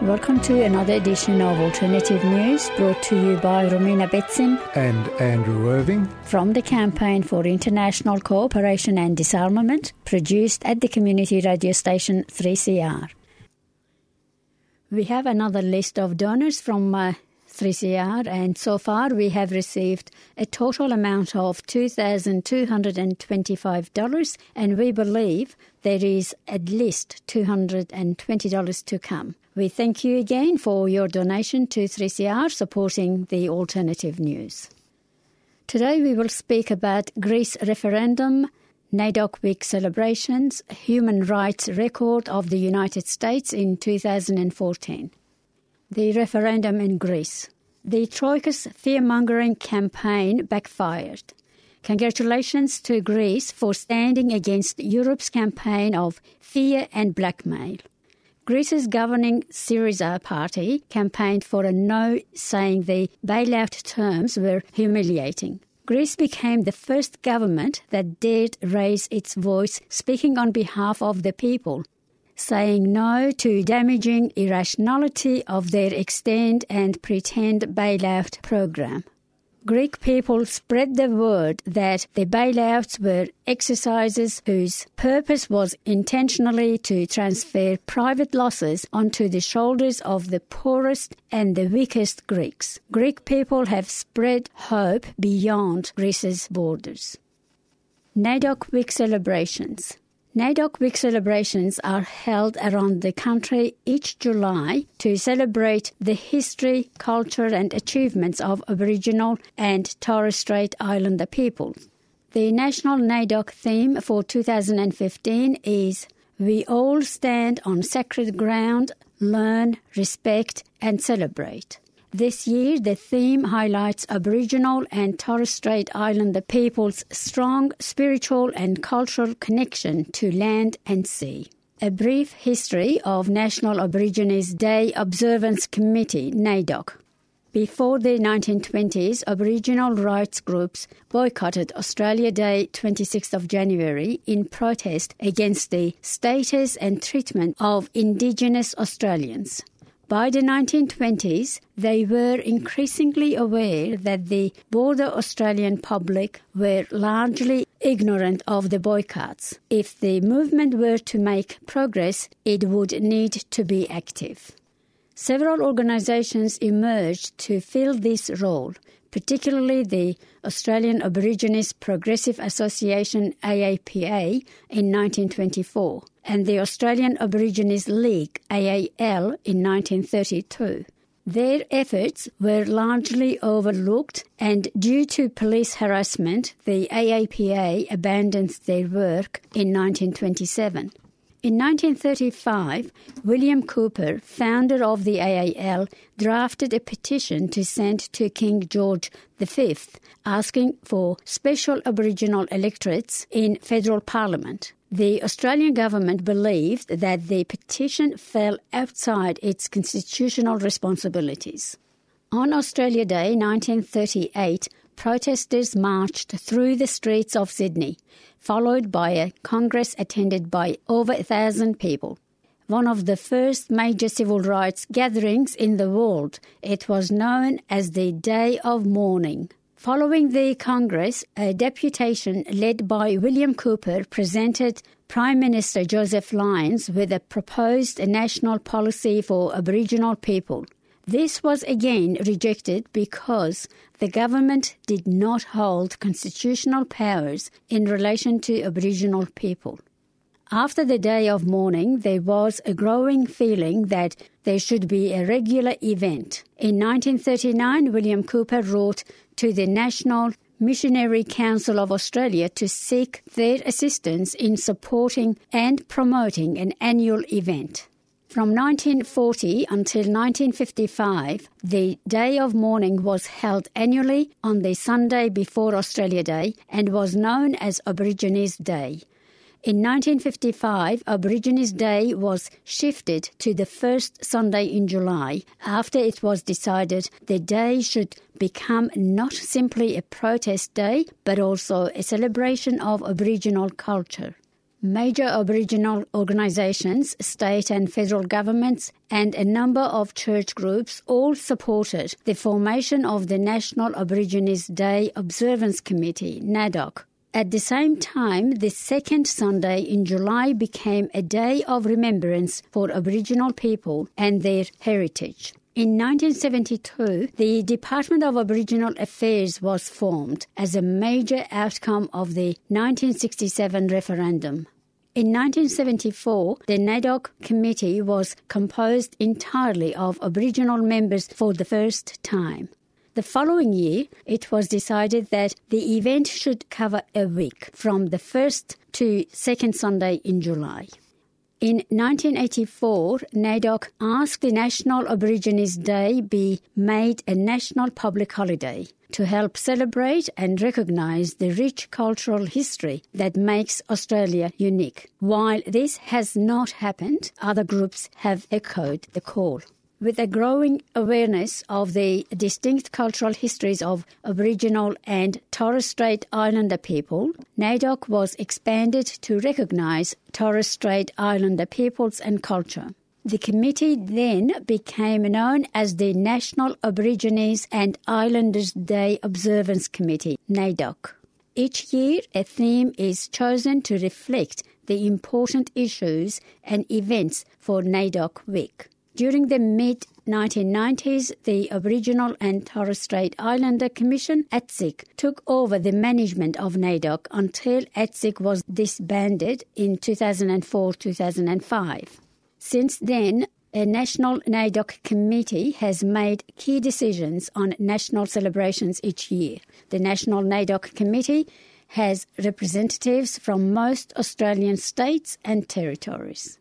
Welcome to another edition of Alternative News brought to you by Romina Betsin and Andrew Irving from the Campaign for International Cooperation and Disarmament, produced at the community radio station 3CR. We have another list of donors from uh, 3CR, and so far we have received a total amount of $2,225, and we believe there is at least $220 to come. We thank you again for your donation to 3CR supporting the alternative news. Today we will speak about Greece referendum, NAIDOC Week celebrations, human rights record of the United States in 2014. The referendum in Greece. The Troika's fear-mongering campaign backfired. Congratulations to Greece for standing against Europe's campaign of fear and blackmail. Greece's governing Syriza party campaigned for a no, saying the bailout terms were humiliating. Greece became the first government that dared raise its voice, speaking on behalf of the people, saying no to damaging irrationality of their extend and pretend bailout program. Greek people spread the word that the bailouts were exercises whose purpose was intentionally to transfer private losses onto the shoulders of the poorest and the weakest Greeks. Greek people have spread hope beyond Greece's borders. NAIDOC Week celebrations. NAIDOC Week celebrations are held around the country each July to celebrate the history, culture, and achievements of Aboriginal and Torres Strait Islander peoples. The national NAIDOC theme for 2015 is We all stand on sacred ground, learn, respect, and celebrate. This year, the theme highlights Aboriginal and Torres Strait Islander people's strong spiritual and cultural connection to land and sea. A brief history of National Aborigines Day Observance Committee, NAIDOC. Before the 1920s, Aboriginal rights groups boycotted Australia Day 26th of January in protest against the status and treatment of Indigenous Australians. By the 1920s, they were increasingly aware that the border Australian public were largely ignorant of the boycotts. If the movement were to make progress, it would need to be active. Several organisations emerged to fill this role, particularly the Australian Aborigines Progressive Association AAPA in 1924 and the Australian Aborigines League AAL in 1932. Their efforts were largely overlooked, and due to police harassment, the AAPA abandoned their work in 1927. In 1935, William Cooper, founder of the AAL, drafted a petition to send to King George V, asking for special Aboriginal electorates in federal parliament. The Australian government believed that the petition fell outside its constitutional responsibilities. On Australia Day 1938, protesters marched through the streets of Sydney, followed by a congress attended by over a thousand people. One of the first major civil rights gatherings in the world, it was known as the Day of Mourning. Following the Congress, a deputation led by William Cooper presented Prime Minister Joseph Lyons with a proposed national policy for Aboriginal people. This was again rejected because the government did not hold constitutional powers in relation to Aboriginal people. After the day of mourning, there was a growing feeling that there should be a regular event. In 1939, William Cooper wrote to the National Missionary Council of Australia to seek their assistance in supporting and promoting an annual event. From 1940 until 1955, the Day of Mourning was held annually on the Sunday before Australia Day and was known as Aborigines Day. In 1955, Aborigines Day was shifted to the first Sunday in July after it was decided the day should become not simply a protest day but also a celebration of Aboriginal culture. Major Aboriginal organisations, state and federal governments, and a number of church groups all supported the formation of the National Aborigines Day Observance Committee, NAIDOC. At the same time, the second Sunday in July became a day of remembrance for Aboriginal people and their heritage. In 1972, the Department of Aboriginal Affairs was formed as a major outcome of the 1967 referendum. In 1974, the NAIDOC committee was composed entirely of Aboriginal members for the first time. The following year, it was decided that the event should cover a week from the first to second Sunday in July. In 1984, NAIDOC asked the National Aborigines Day be made a national public holiday to help celebrate and recognise the rich cultural history that makes Australia unique. While this has not happened, other groups have echoed the call. With a growing awareness of the distinct cultural histories of Aboriginal and Torres Strait Islander people, NAIDOC was expanded to recognise Torres Strait Islander peoples and culture. The committee then became known as the National Aborigines and Islanders Day Observance Committee, NAIDOC. Each year, a theme is chosen to reflect the important issues and events for NAIDOC Week. During the mid 1990s, the Aboriginal and Torres Strait Islander Commission, ATSIC, took over the management of NAIDOC until ATSIC was disbanded in 2004 2005. Since then, a National NAIDOC committee has made key decisions on national celebrations each year. The National NAIDOC committee has representatives from most Australian states and territories.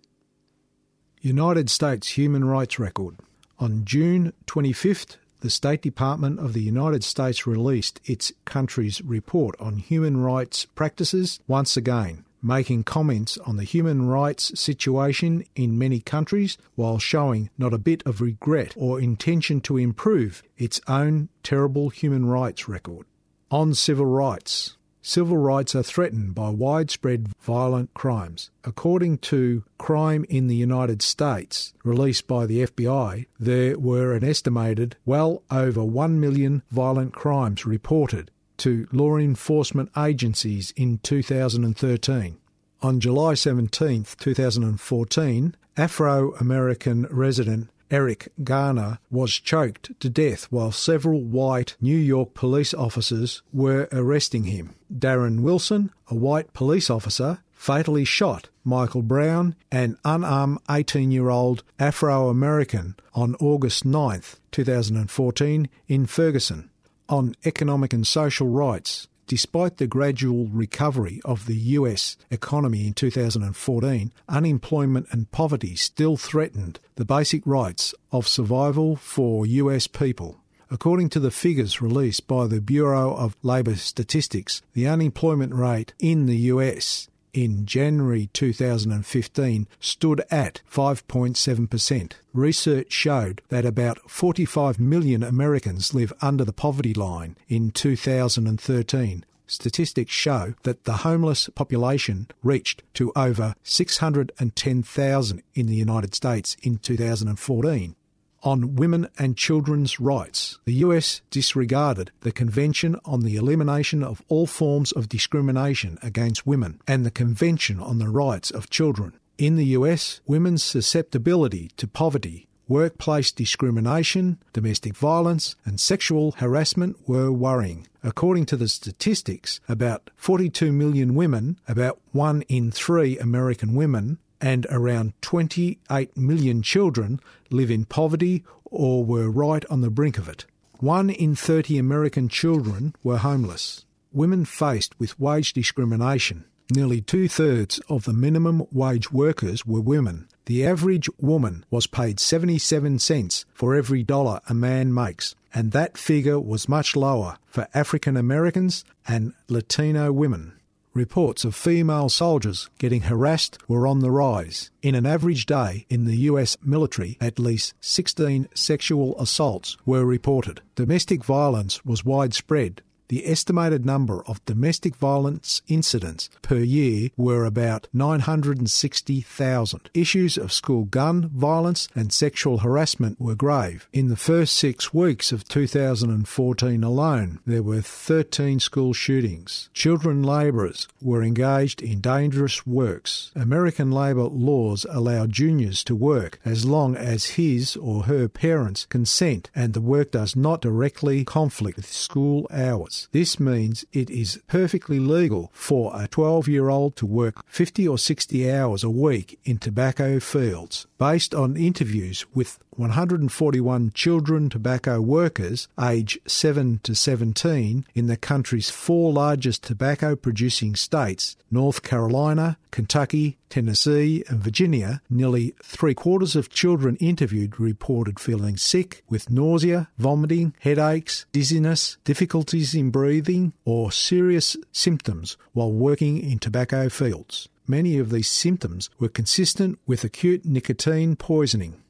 United States Human Rights Record. On June 25th, the State Department of the United States released its country's report on human rights practices once again making comments on the human rights situation in many countries while showing not a bit of regret or intention to improve its own terrible human rights record. On civil rights, civil rights are threatened by widespread violent crimes. According to Crime in the United States, released by the FBI, there were an estimated well over 1 million violent crimes reported to law enforcement agencies in 2013. On July 17, 2014, Afro American resident Eric Garner was choked to death while several white New York police officers were arresting him. Darren Wilson, a white police officer, fatally shot Michael Brown, an unarmed 18 year old Afro American, on August 9, 2014, in Ferguson on economic and social rights. Despite the gradual recovery of the US economy in 2014, unemployment and poverty still threatened the basic rights of survival for US people. According to the figures released by the Bureau of Labor Statistics, the unemployment rate in the US in January 2015 stood at 5.7%. Research showed that about 45 million Americans live under the poverty line in 2013. Statistics show that the homeless population reached to over 610,000 in the United States in 2014 on women and children's rights. The US disregarded the Convention on the Elimination of All Forms of Discrimination Against Women and the Convention on the Rights of Children. In the US, women's susceptibility to poverty, workplace discrimination, domestic violence, and sexual harassment were worrying. According to the statistics, about 42 million women, about one in three American women, and around 28 million children live in poverty or were right on the brink of it. One in 30 American children were homeless. Women faced with wage discrimination. Nearly two thirds of the minimum wage workers were women. The average woman was paid 77 cents for every dollar a man makes, and that figure was much lower for African Americans and Latino women. Reports of female soldiers getting harassed were on the rise. In an average day in the US military, at least 16 sexual assaults were reported. Domestic violence was widespread, the estimated number of domestic violence incidents per year were about 960,000. Issues of school gun violence and sexual harassment were grave. In the first six weeks of 2014 alone, there were 13 school shootings. Children labourers were engaged in dangerous works. American labour laws allow juniors to work as long as his or her parents consent and the work does not directly conflict with school hours. This means it is perfectly legal for a 12 year old to work 50 or 60 hours a week in tobacco fields. Based on interviews with 141 children tobacco workers aged 7 to 17 in the country's four largest tobacco producing states North Carolina, Kentucky, Tennessee, and Virginia, nearly three quarters of children interviewed reported feeling sick with nausea, vomiting, headaches, dizziness, difficulties in breathing, or serious symptoms while working in tobacco fields. Many of these symptoms were consistent with acute nicotine poisoning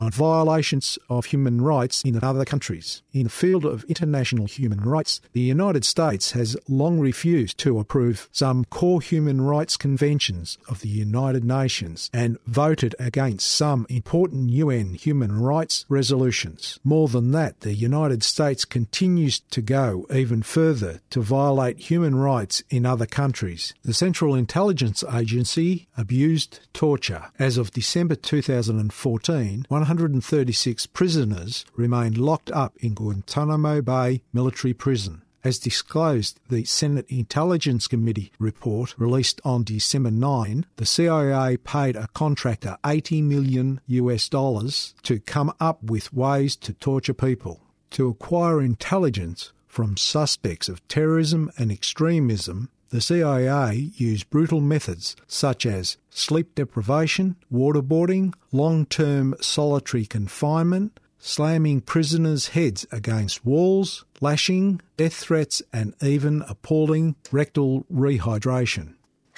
on violations of human rights in other countries. In the field of international human rights, the United States has long refused to approve some core human rights conventions of the United Nations and voted against some important UN human rights resolutions. More than that, the United States continues to go even further to violate human rights in other countries. The Central Intelligence Agency abused torture. As of December 2014, 136 prisoners remained locked up in Guantanamo Bay military prison. As disclosed, the Senate Intelligence Committee report released on December 9, the CIA paid a contractor 80 million US dollars to come up with ways to torture people. To acquire intelligence from suspects of terrorism and extremism, the CIA used brutal methods such as sleep deprivation, waterboarding, long term solitary confinement, slamming prisoners' heads against walls, lashing, death threats, and even appalling rectal rehydration.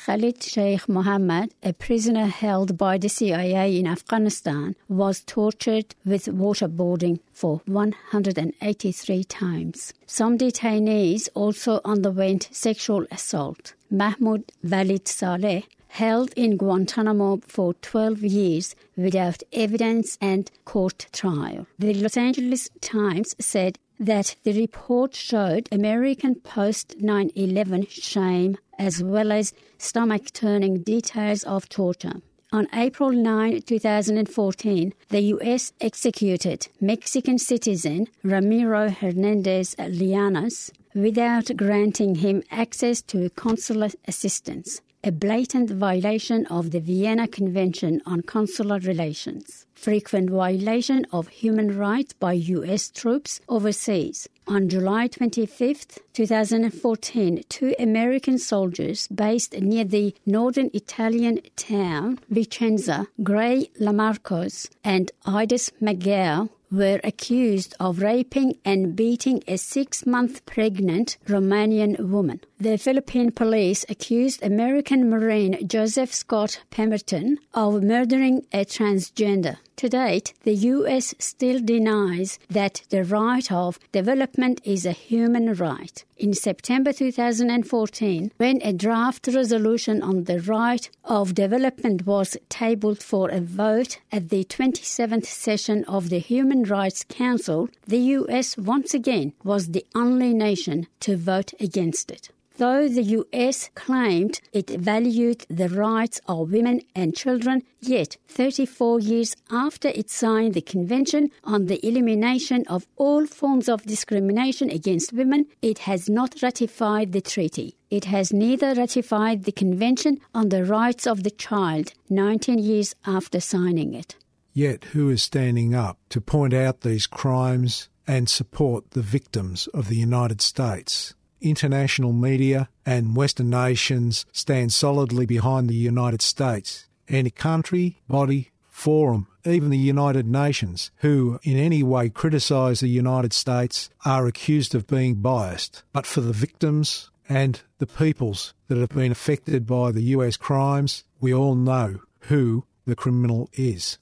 Khalid Sheikh Mohammed, a prisoner held by the CIA in Afghanistan, was tortured with waterboarding for 183 times. Some detainees also underwent sexual assault. Mahmoud Walid Saleh, held in Guantanamo for 12 years without evidence and court trial. The Los Angeles Times said that the report showed American post 9 11 shame as well as stomach turning details of torture. On April 9, 2014, the U.S. executed Mexican citizen Ramiro Hernandez Llanos without granting him access to consular assistance a blatant violation of the Vienna Convention on Consular Relations, frequent violation of human rights by U.S. troops overseas. On July 25, 2014, two American soldiers based near the northern Italian town Vicenza, Gray Lamarcos and Idis McGill, were accused of raping and beating a six month pregnant Romanian woman. The Philippine police accused American Marine Joseph Scott Pemberton of murdering a transgender. To date, the U.S. still denies that the right of development is a human right. In September 2014, when a draft resolution on the right of development was tabled for a vote at the 27th session of the Human Rights Council, the U.S. once again was the only nation to vote against it. Though the US claimed it valued the rights of women and children, yet 34 years after it signed the Convention on the Elimination of All Forms of Discrimination Against Women, it has not ratified the treaty. It has neither ratified the Convention on the Rights of the Child 19 years after signing it. Yet, who is standing up to point out these crimes and support the victims of the United States? International media and Western nations stand solidly behind the United States. Any country, body, forum, even the United Nations, who in any way criticise the United States, are accused of being biased. But for the victims and the peoples that have been affected by the US crimes, we all know who the criminal is.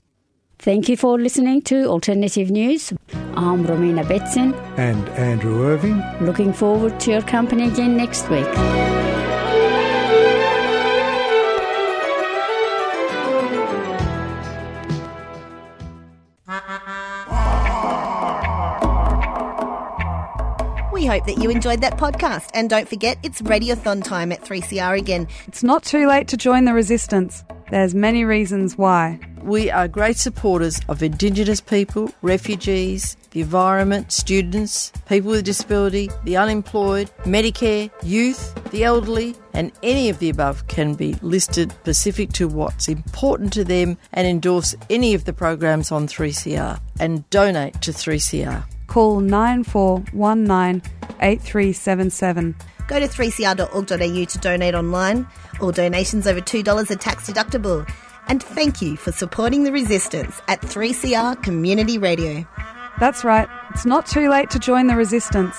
Thank you for listening to Alternative News. I'm Romina Betson. And Andrew Irving. Looking forward to your company again next week. We hope that you enjoyed that podcast. And don't forget, it's Radiothon time at 3CR again. It's not too late to join the resistance. There's many reasons why. We are great supporters of Indigenous people, refugees, the environment, students, people with disability, the unemployed, Medicare, youth, the elderly, and any of the above can be listed specific to what's important to them and endorse any of the programs on 3CR and donate to 3CR. Call 9419 8377. Go to 3cr.org.au to donate online. All donations over $2 are tax deductible. And thank you for supporting the resistance at 3CR Community Radio. That's right, it's not too late to join the resistance.